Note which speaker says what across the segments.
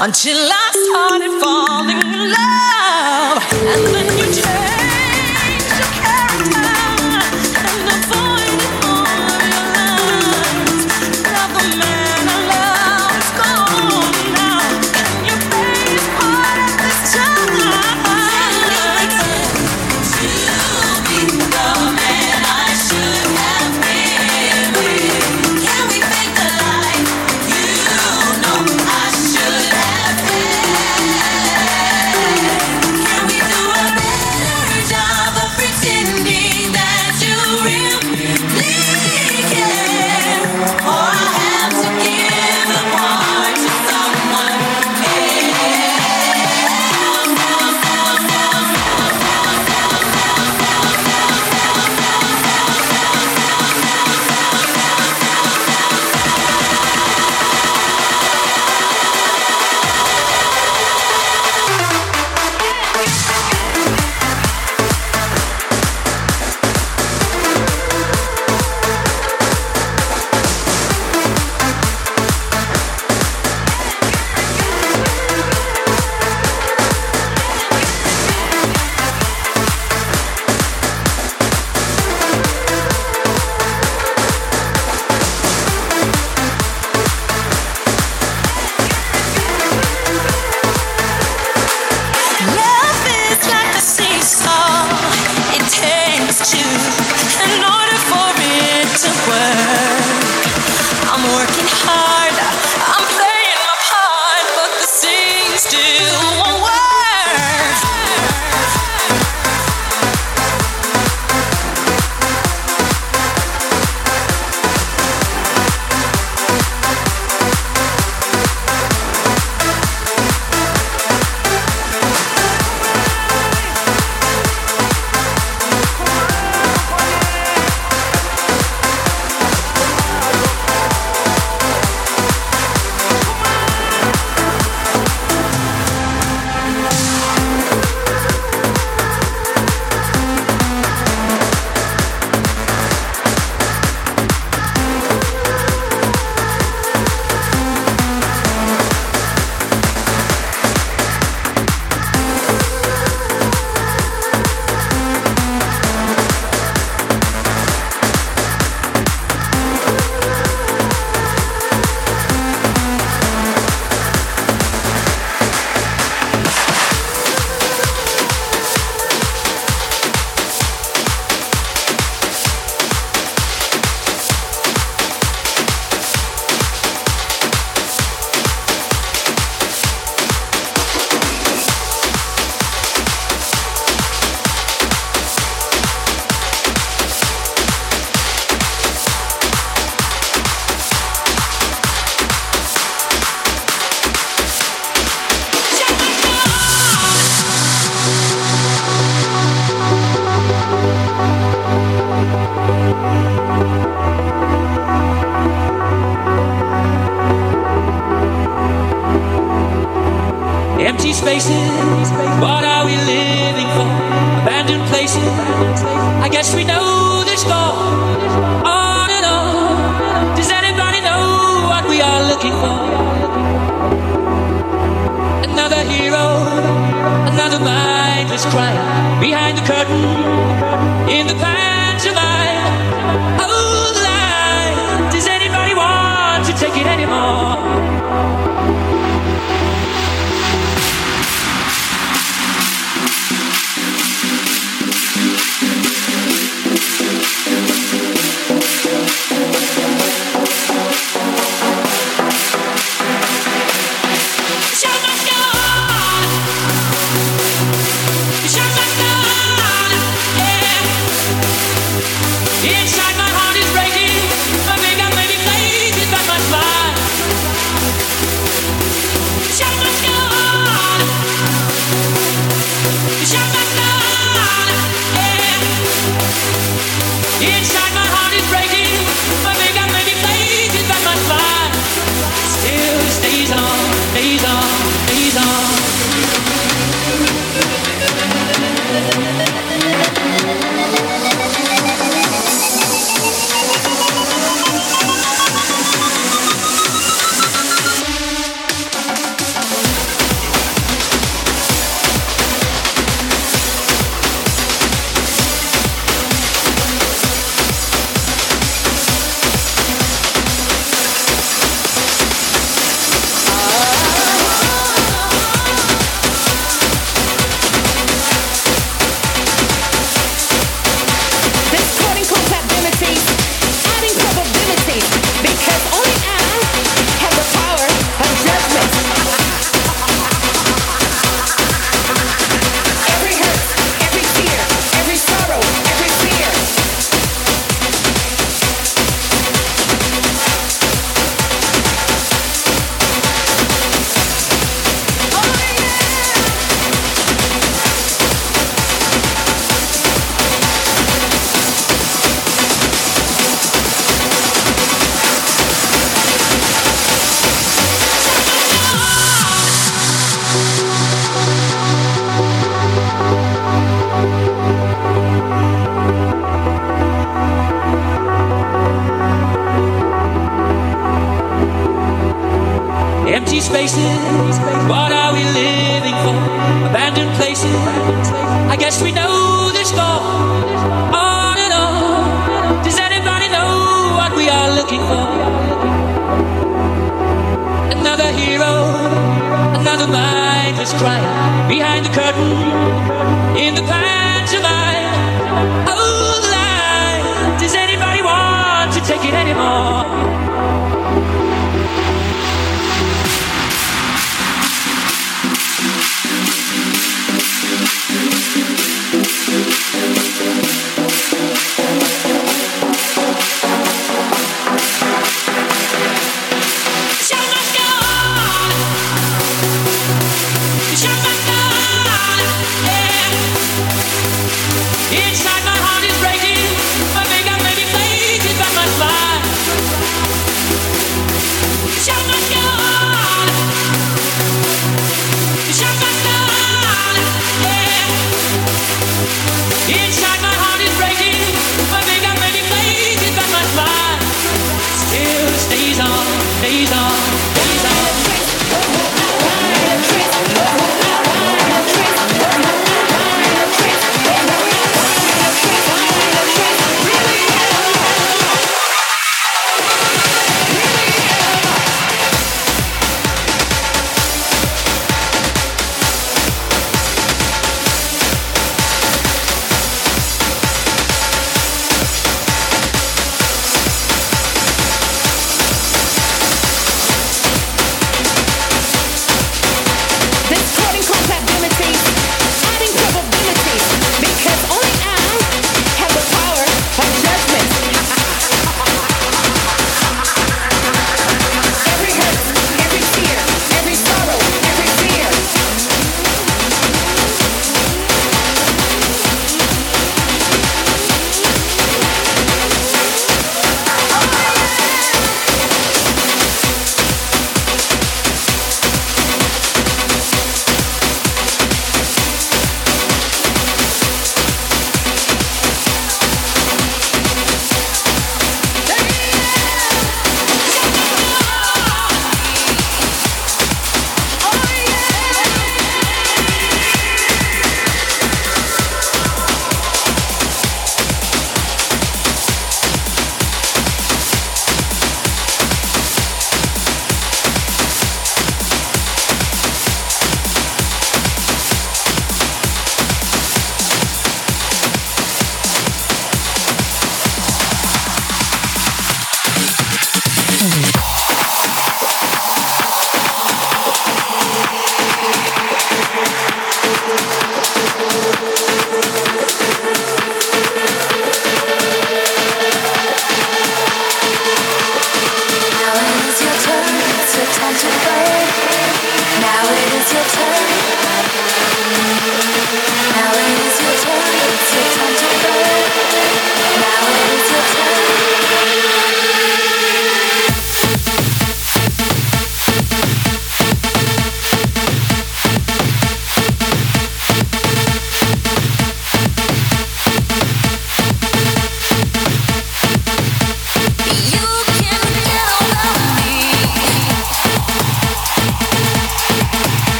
Speaker 1: until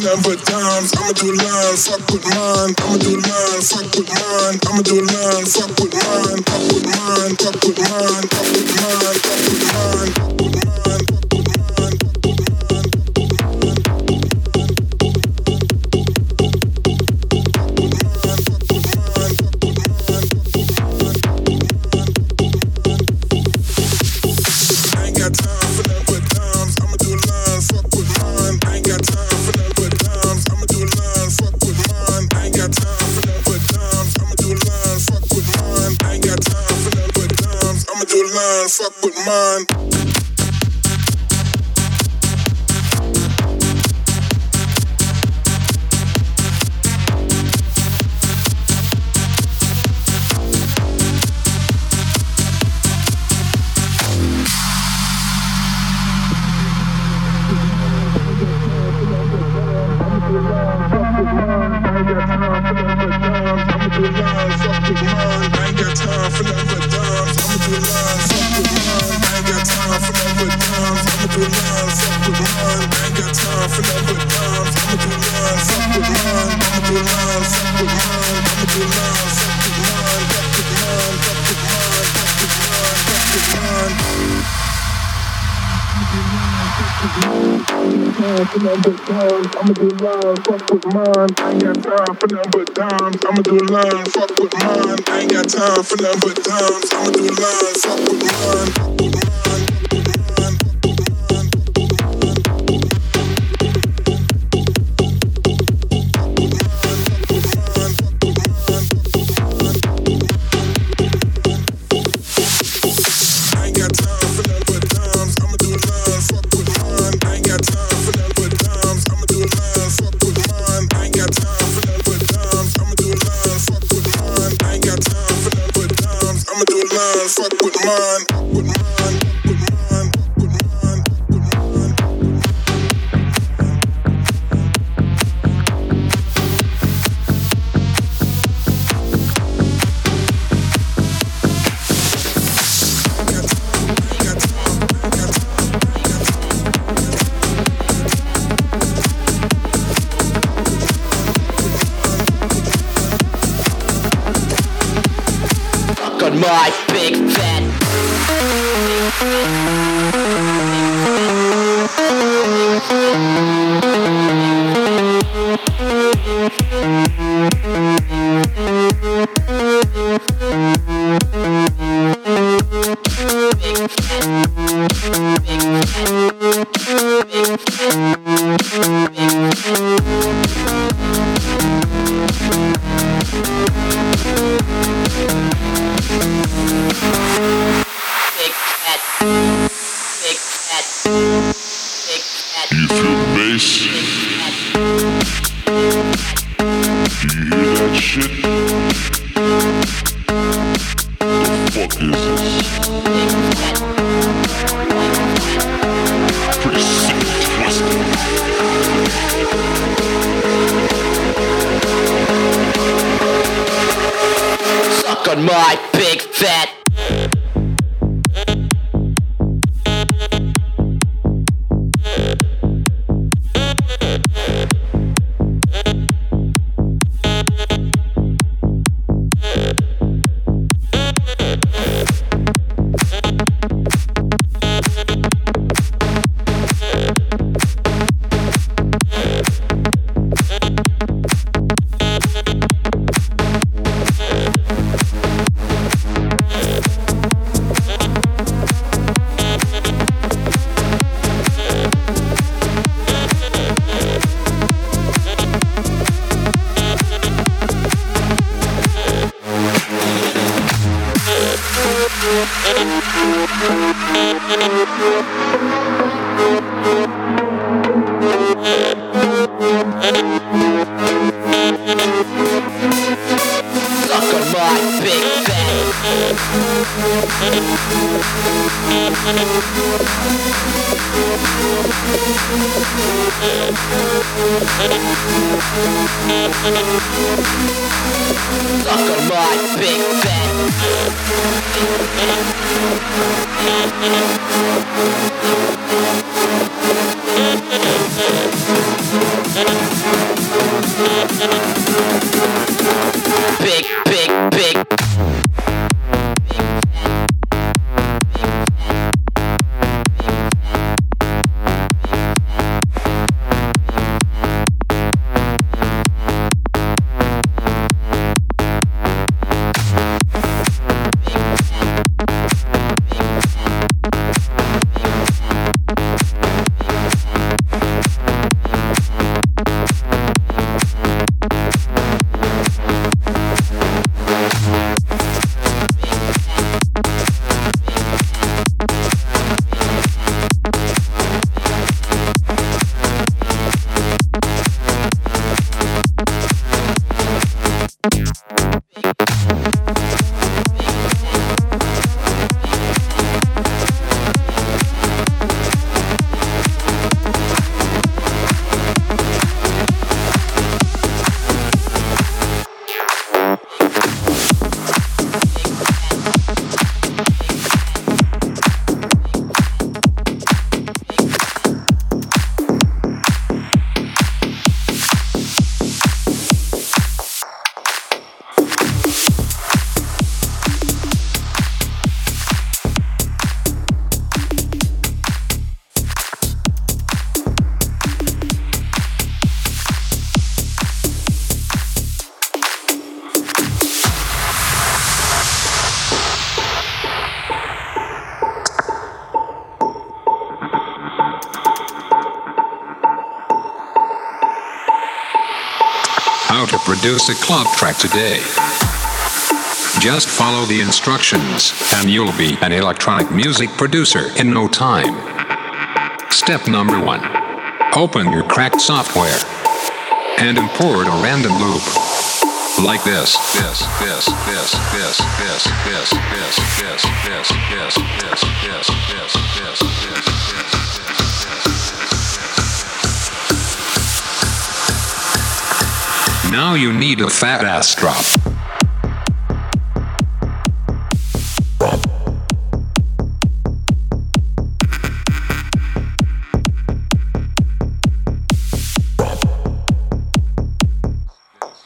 Speaker 2: Never
Speaker 3: times. I'ma do lines. number times, I'ma do lines, fuck with mine. I ain't got time for number times. I'ma do lines, fuck with mine. I ain't got time for number times. I'ma do lines, fuck with mine.
Speaker 4: Produce a club track today. Just follow the instructions, and you'll be an electronic music producer in no time. Step number one Open your cracked software and import a random loop. Like this, this, this, this, this, this, this, this, this, this, this, this, this, this, this, this, Now you need a fat ass drop.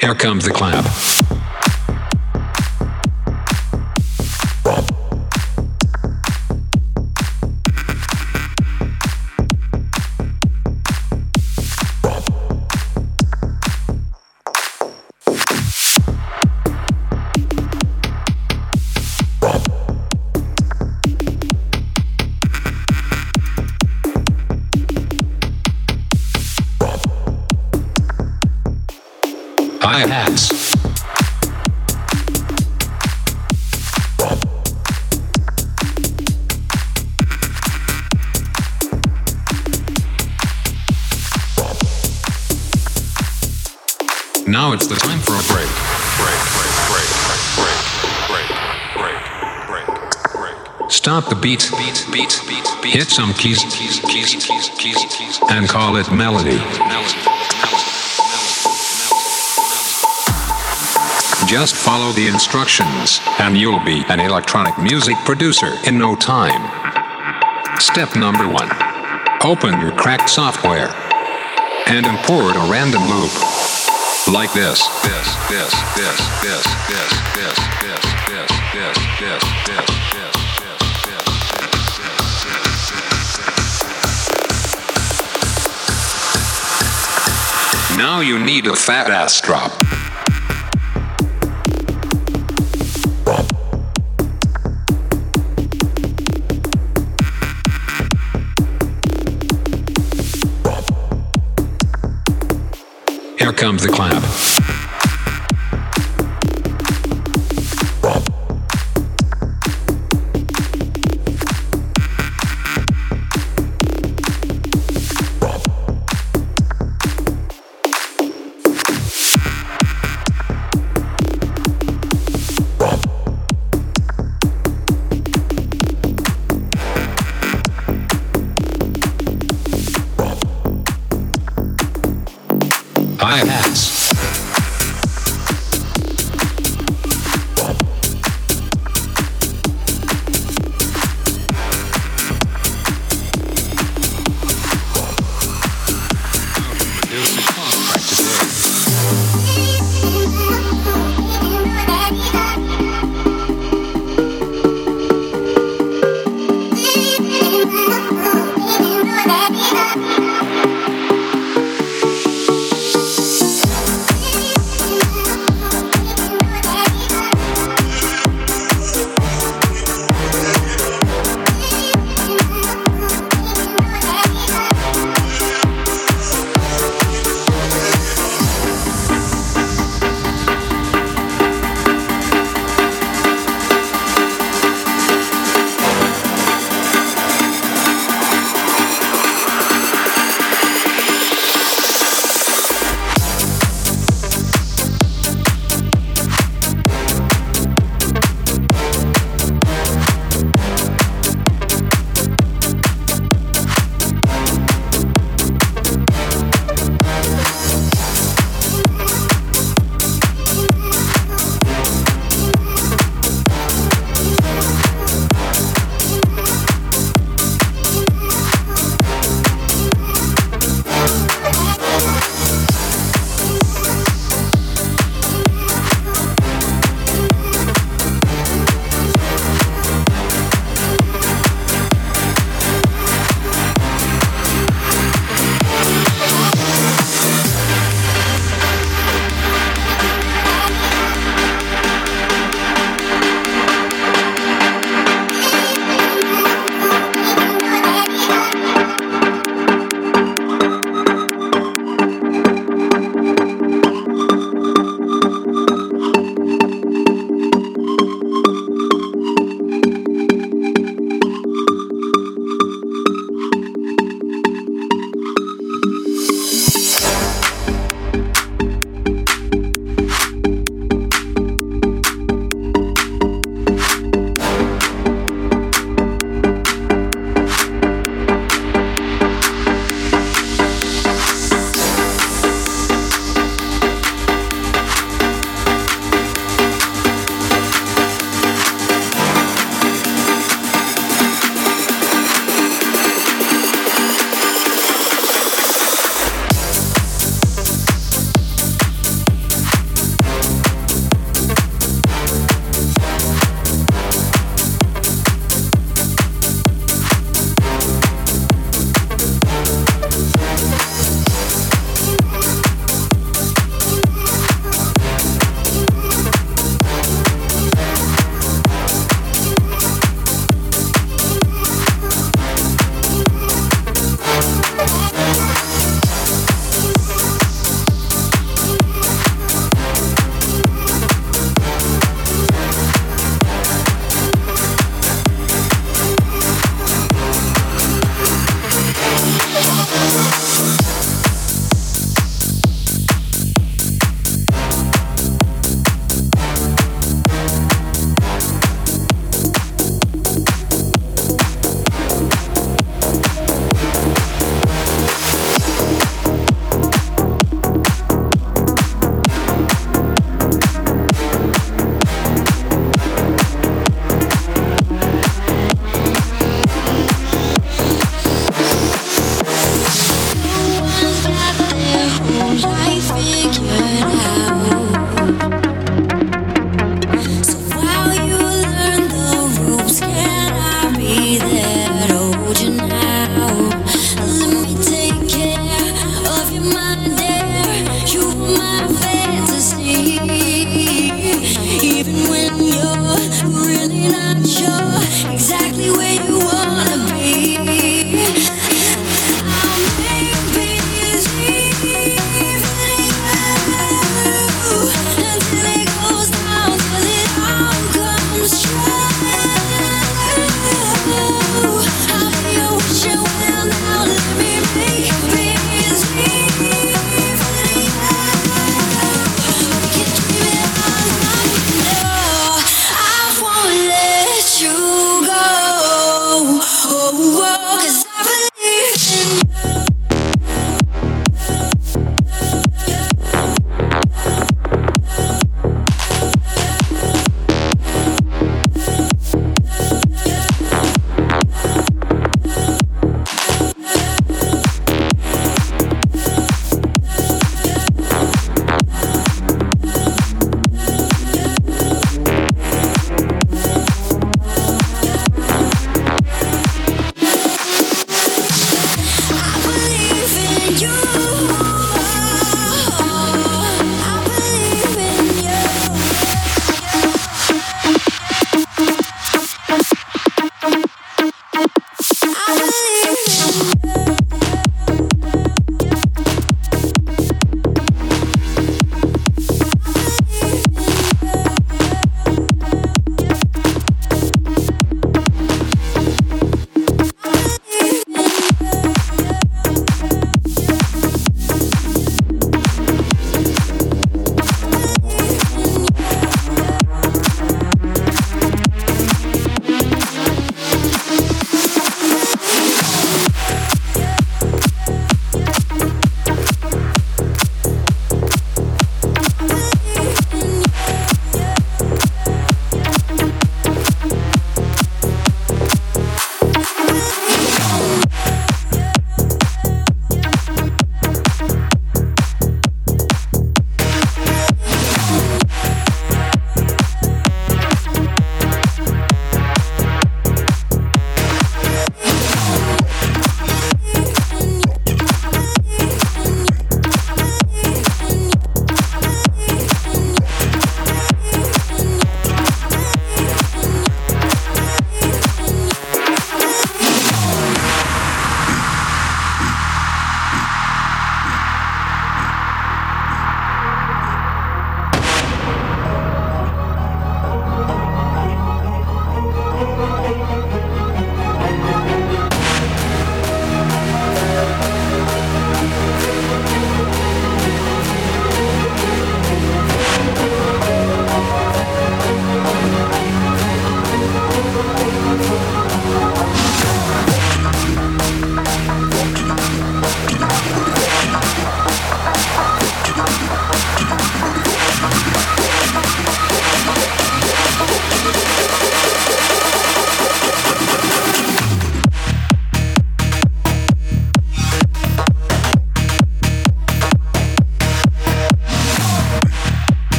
Speaker 4: Here comes the clap. Now it's the time for a break.
Speaker 5: Break, break, break, break, break, break, break, break, break.
Speaker 4: Stop the beat, beat, beat, beat, beat. Hit some keys, keys, keys, keys, keys, keys, and call it melody. Just follow the instructions, and you'll be an electronic music producer in no time. Step number one Open your cracked software and import a random loop. Like this, this, this, this, this, this, this, this, this, this, this, this, this. Now you need a fat ass drop. Comes the clap.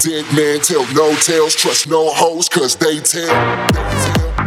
Speaker 6: Dead man tell no tales, trust no hoes, cause they tell. They tell.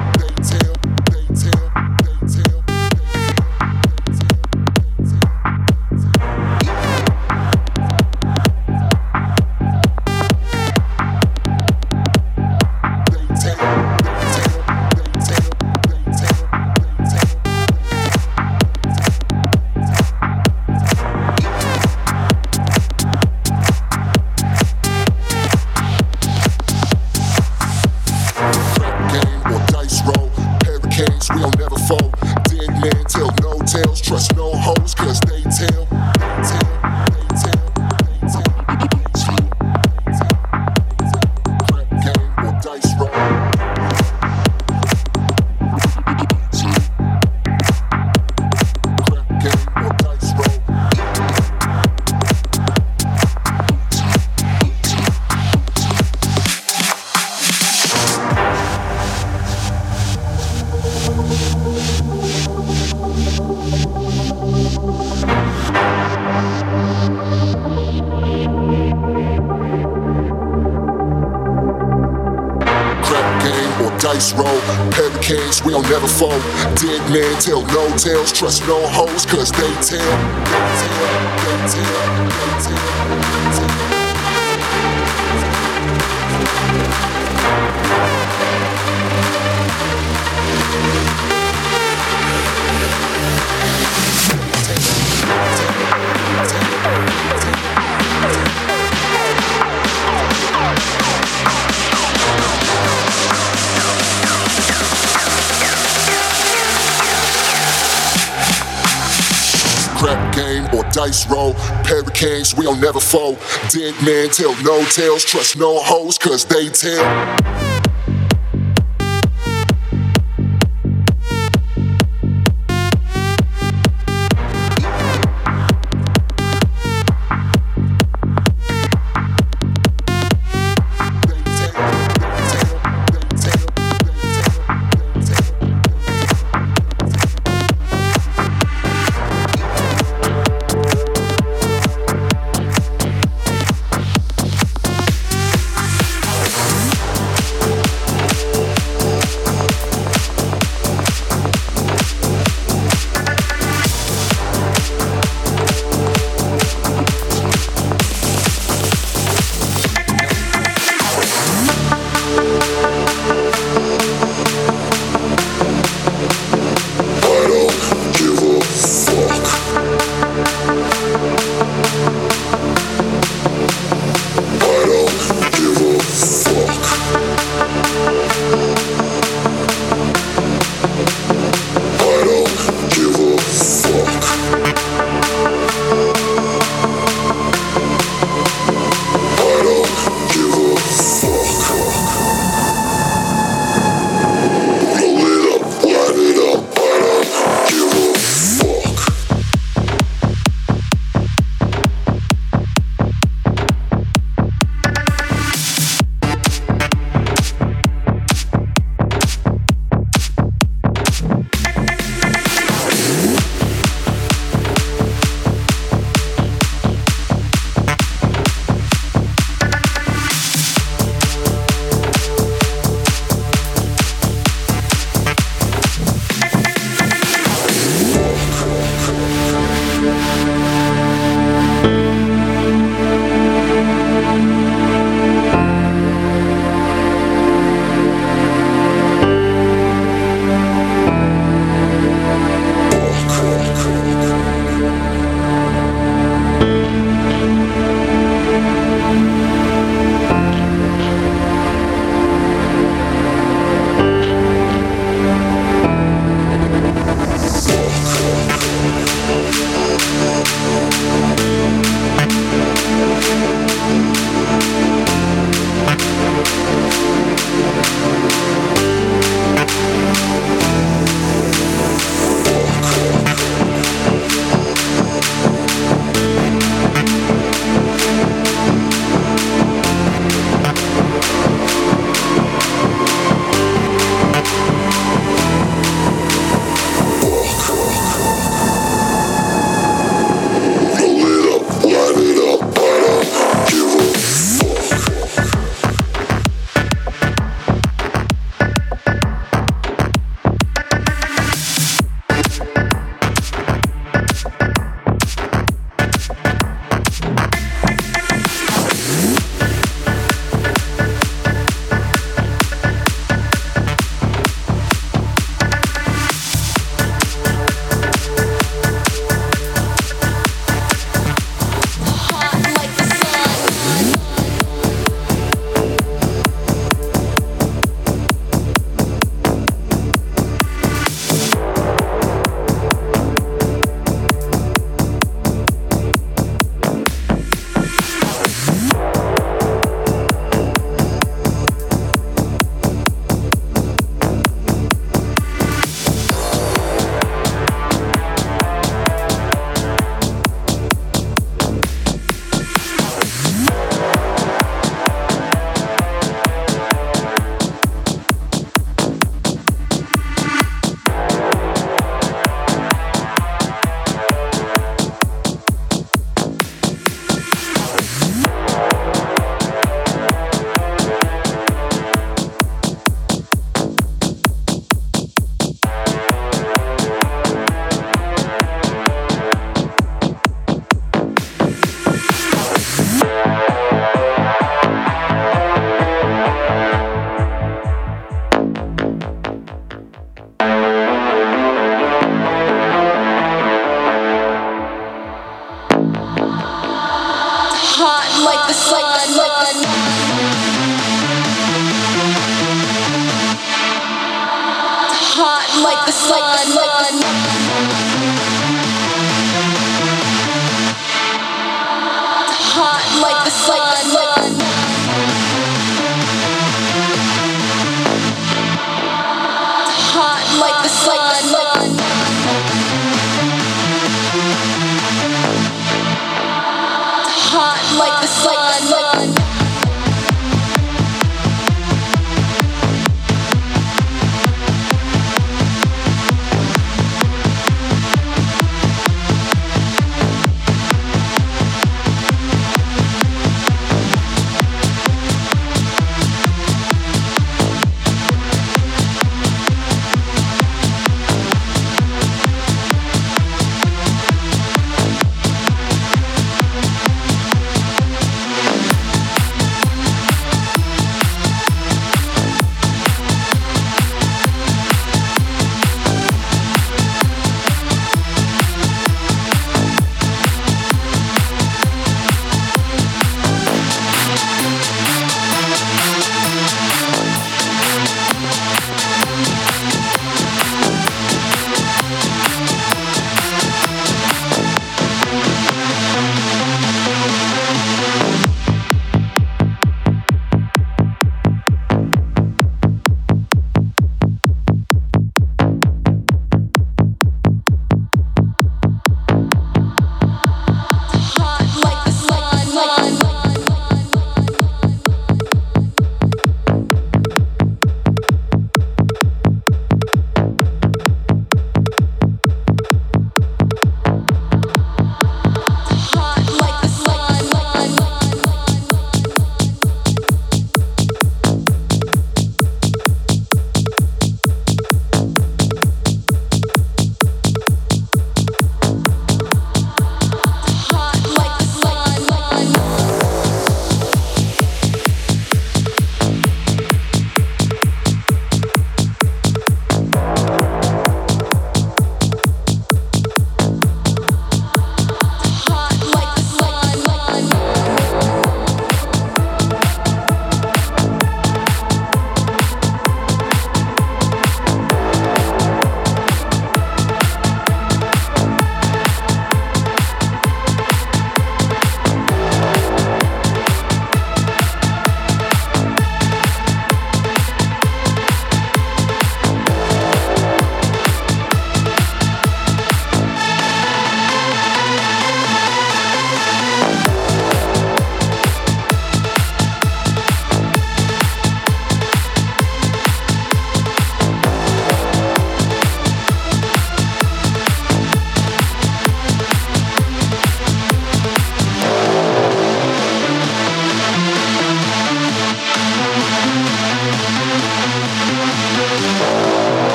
Speaker 6: We don't never fold. Dead men tell no tales, trust no hoes, cause they tell. They tell, they tell, they tell, they tell. Dice roll. Kings, we don't never fold. Dead men tell no tales, trust no hoes, cause they tell.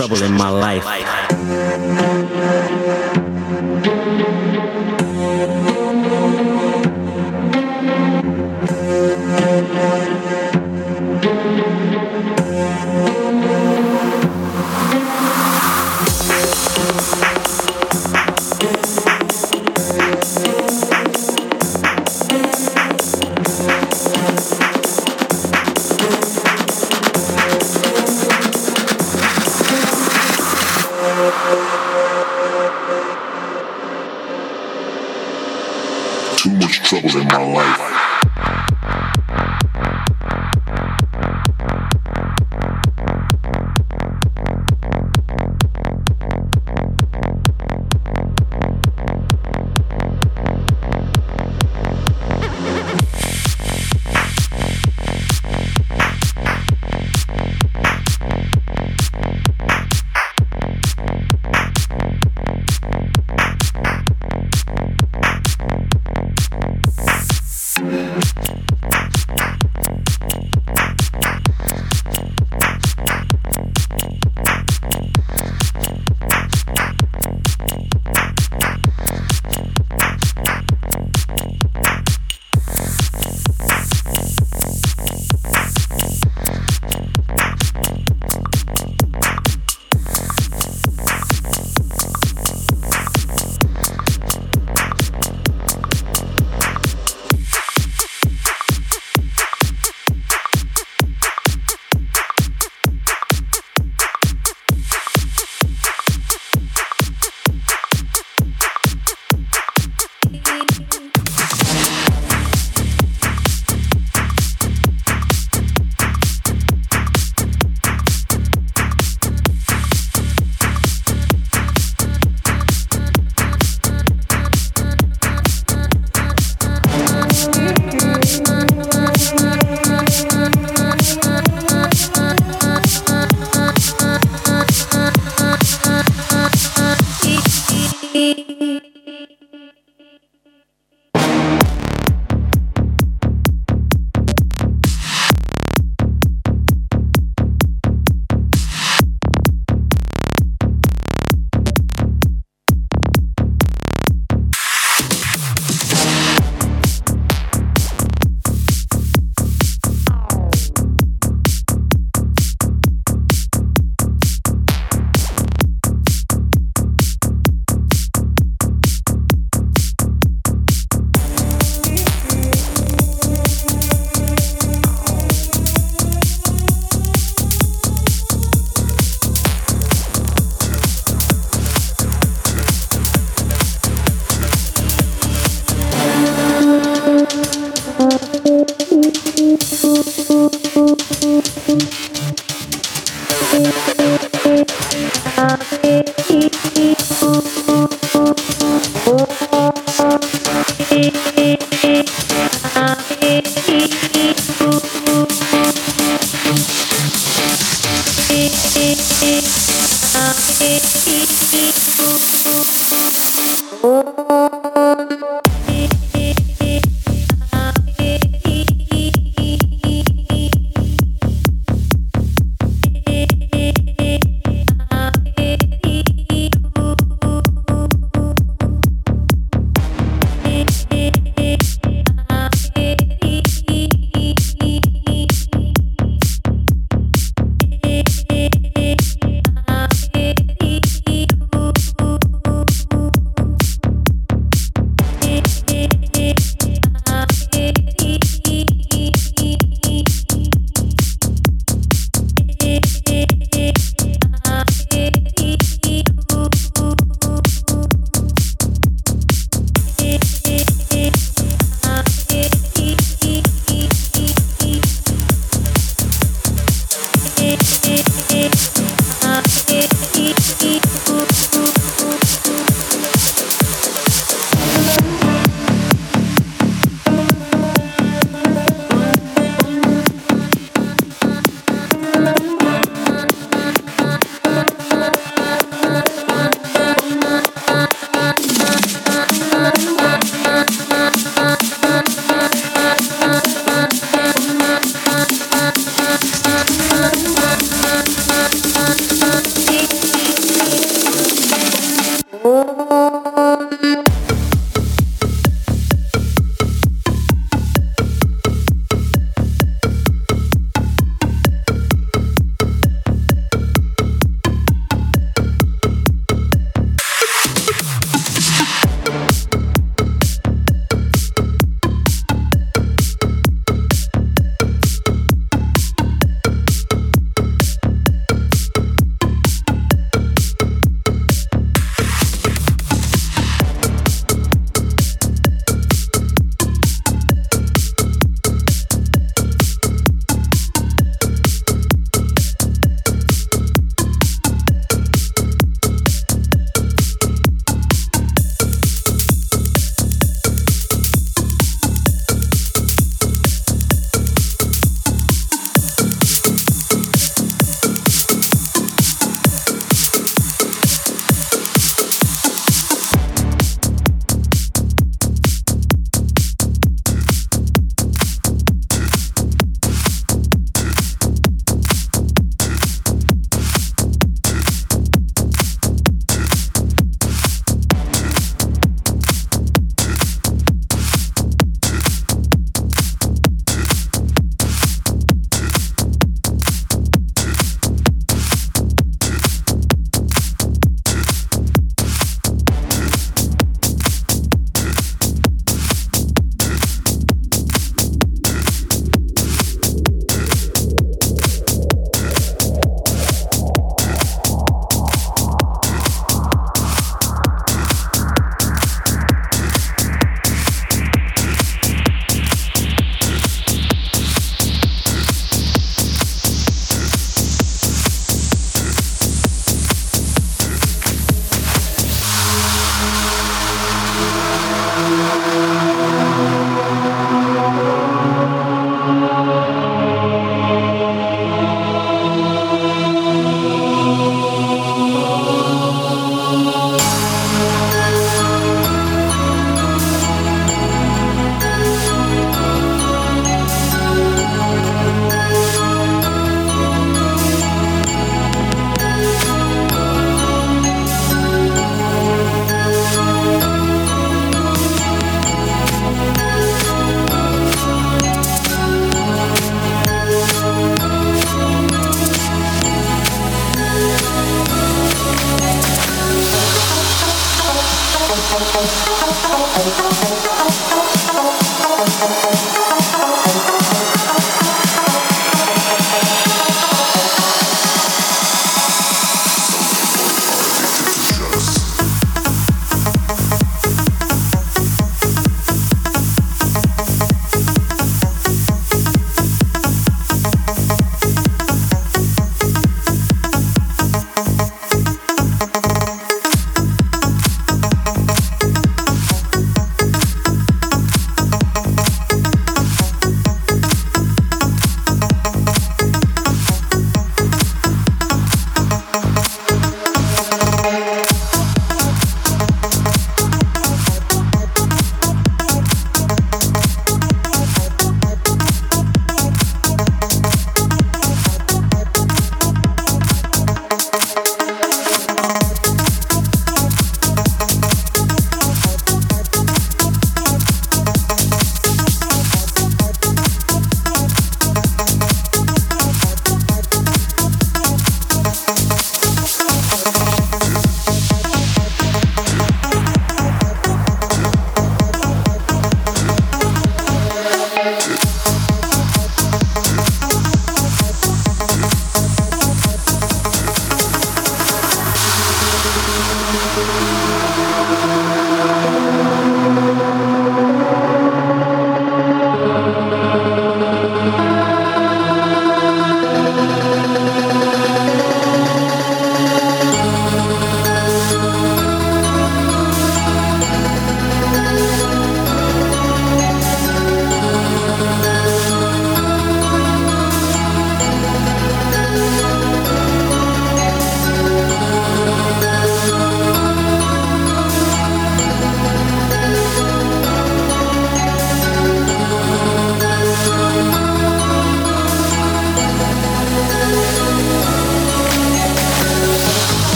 Speaker 7: Trouble in my life.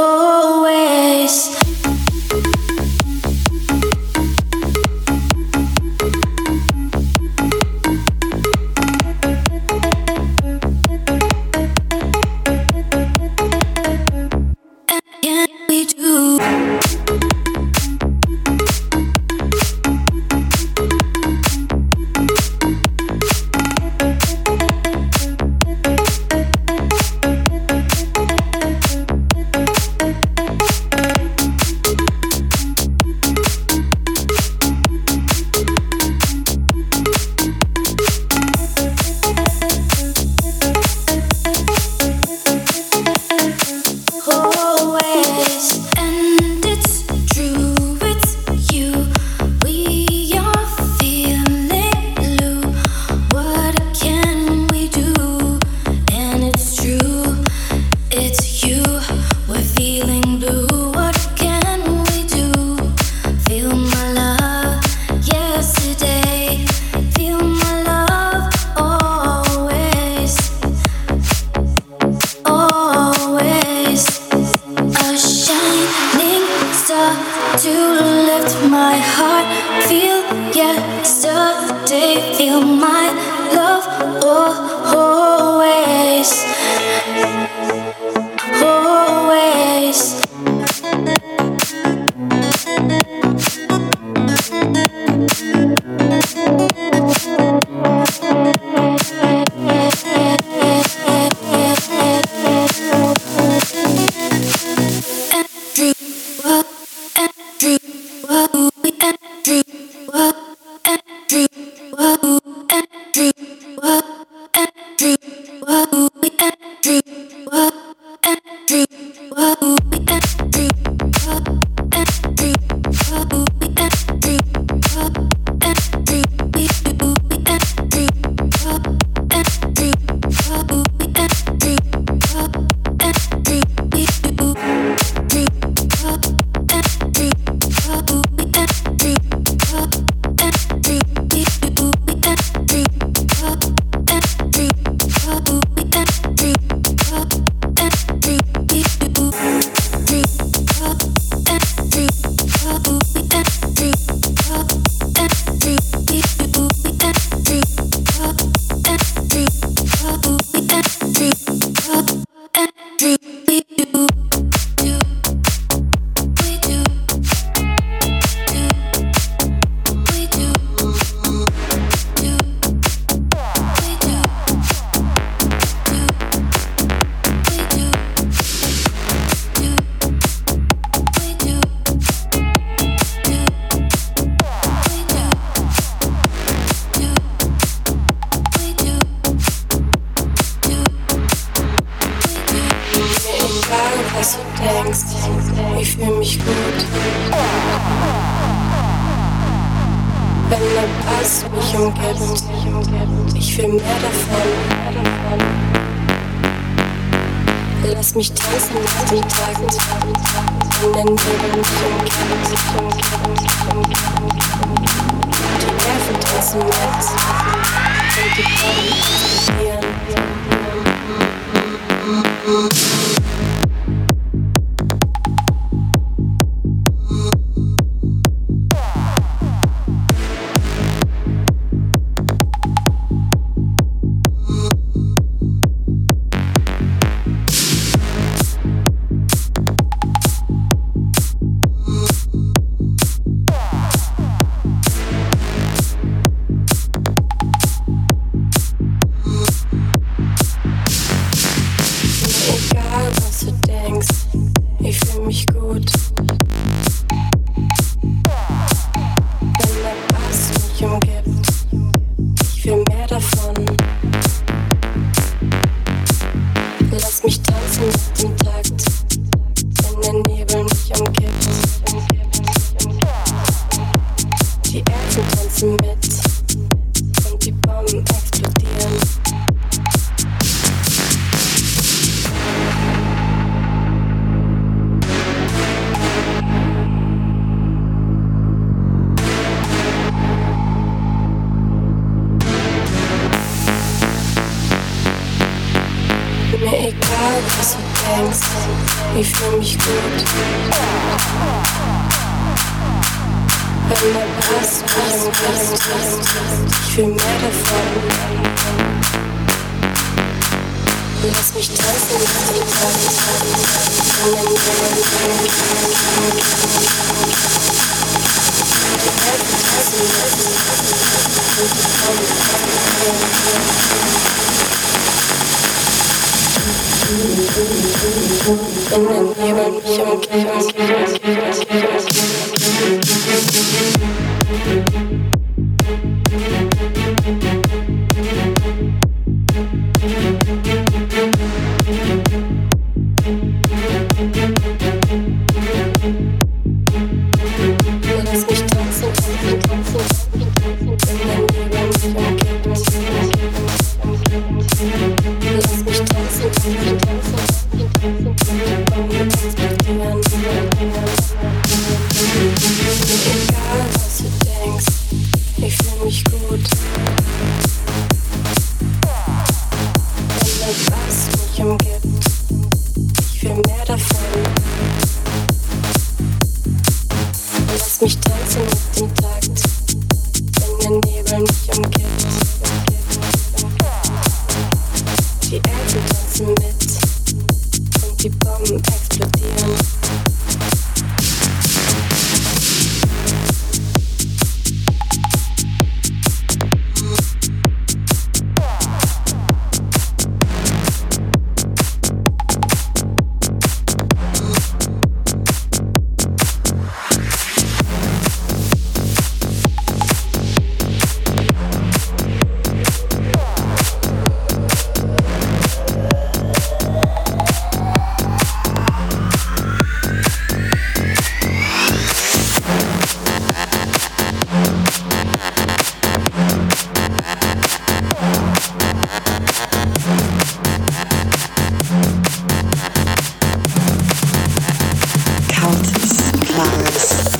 Speaker 8: Always.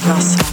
Speaker 9: Klares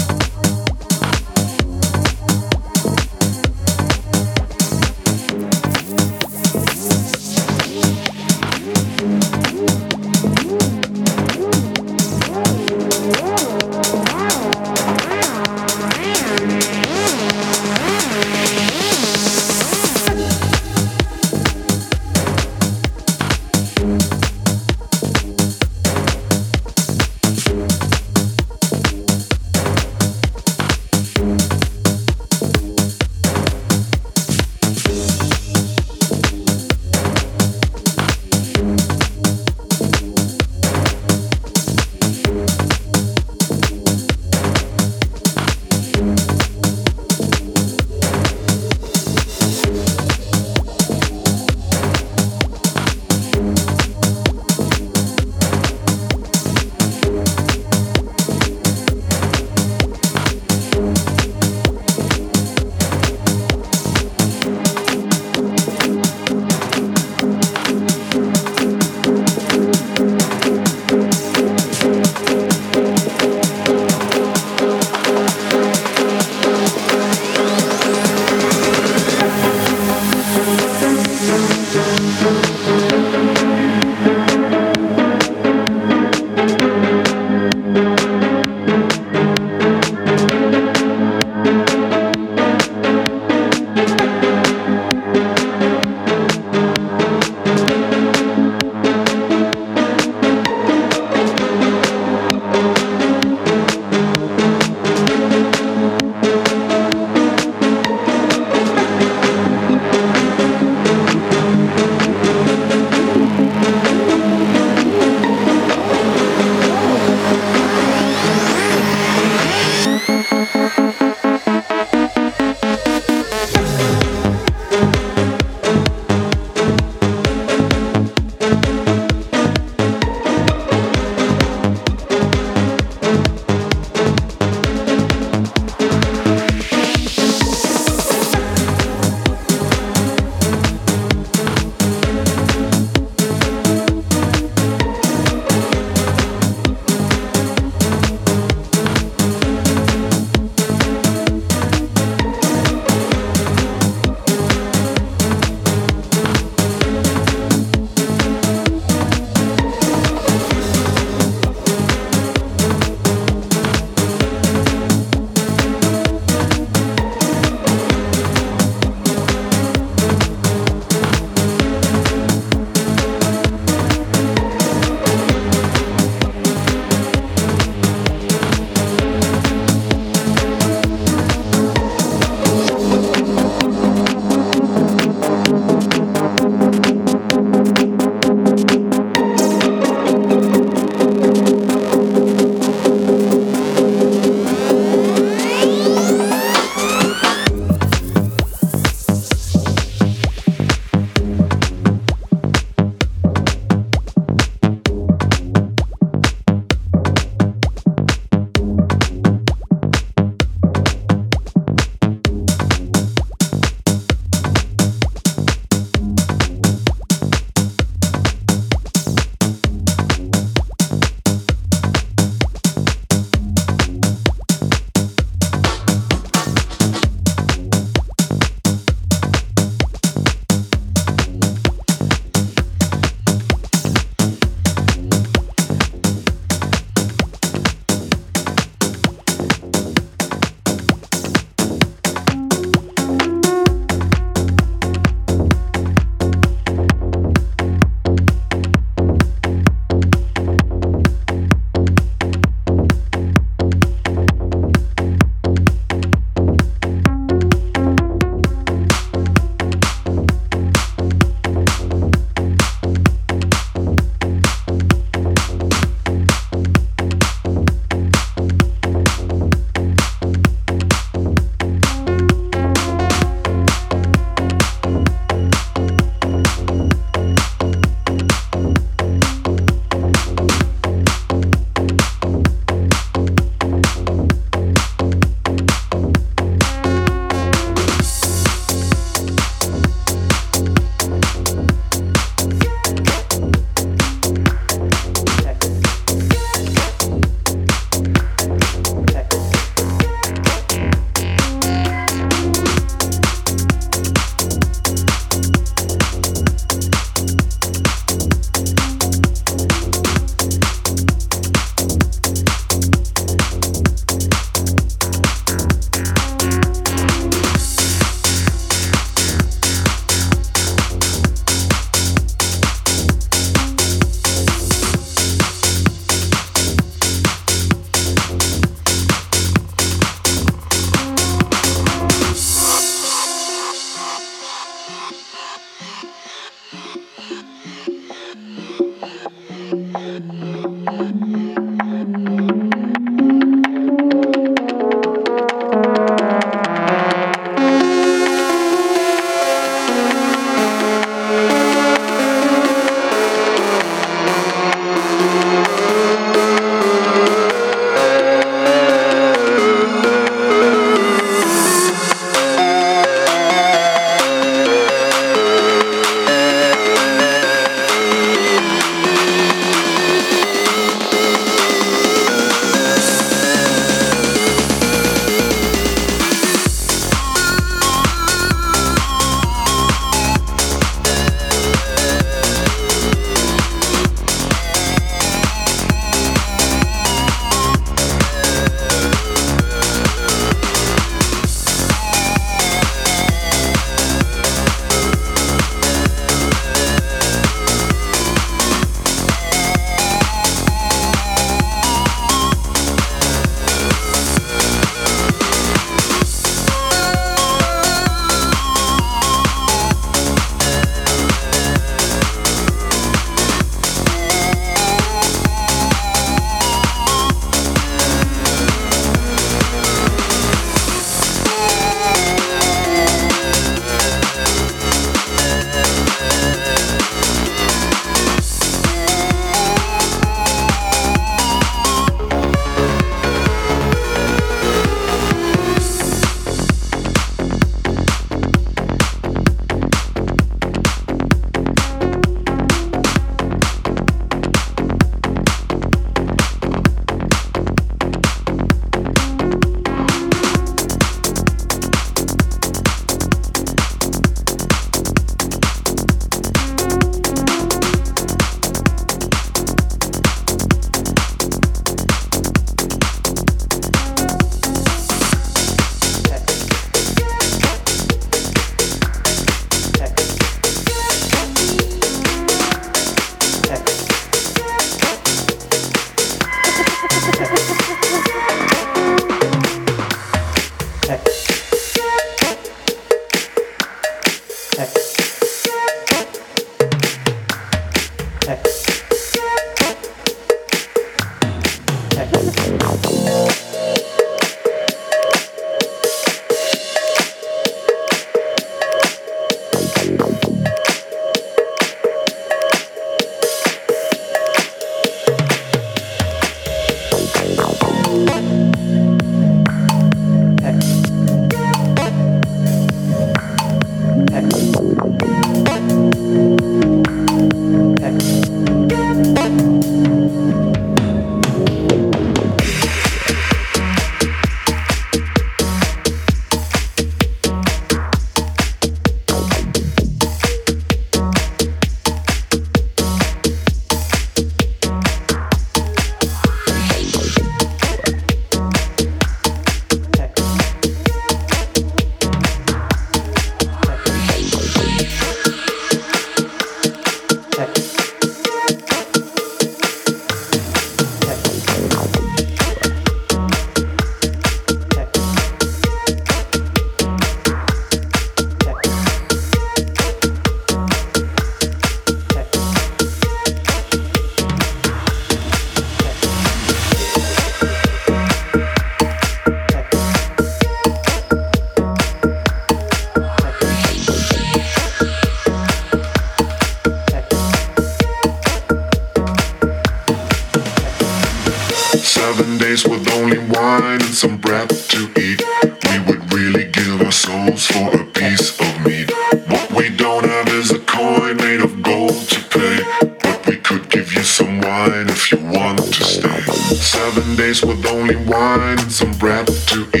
Speaker 10: Seven days with only wine and some bread to eat.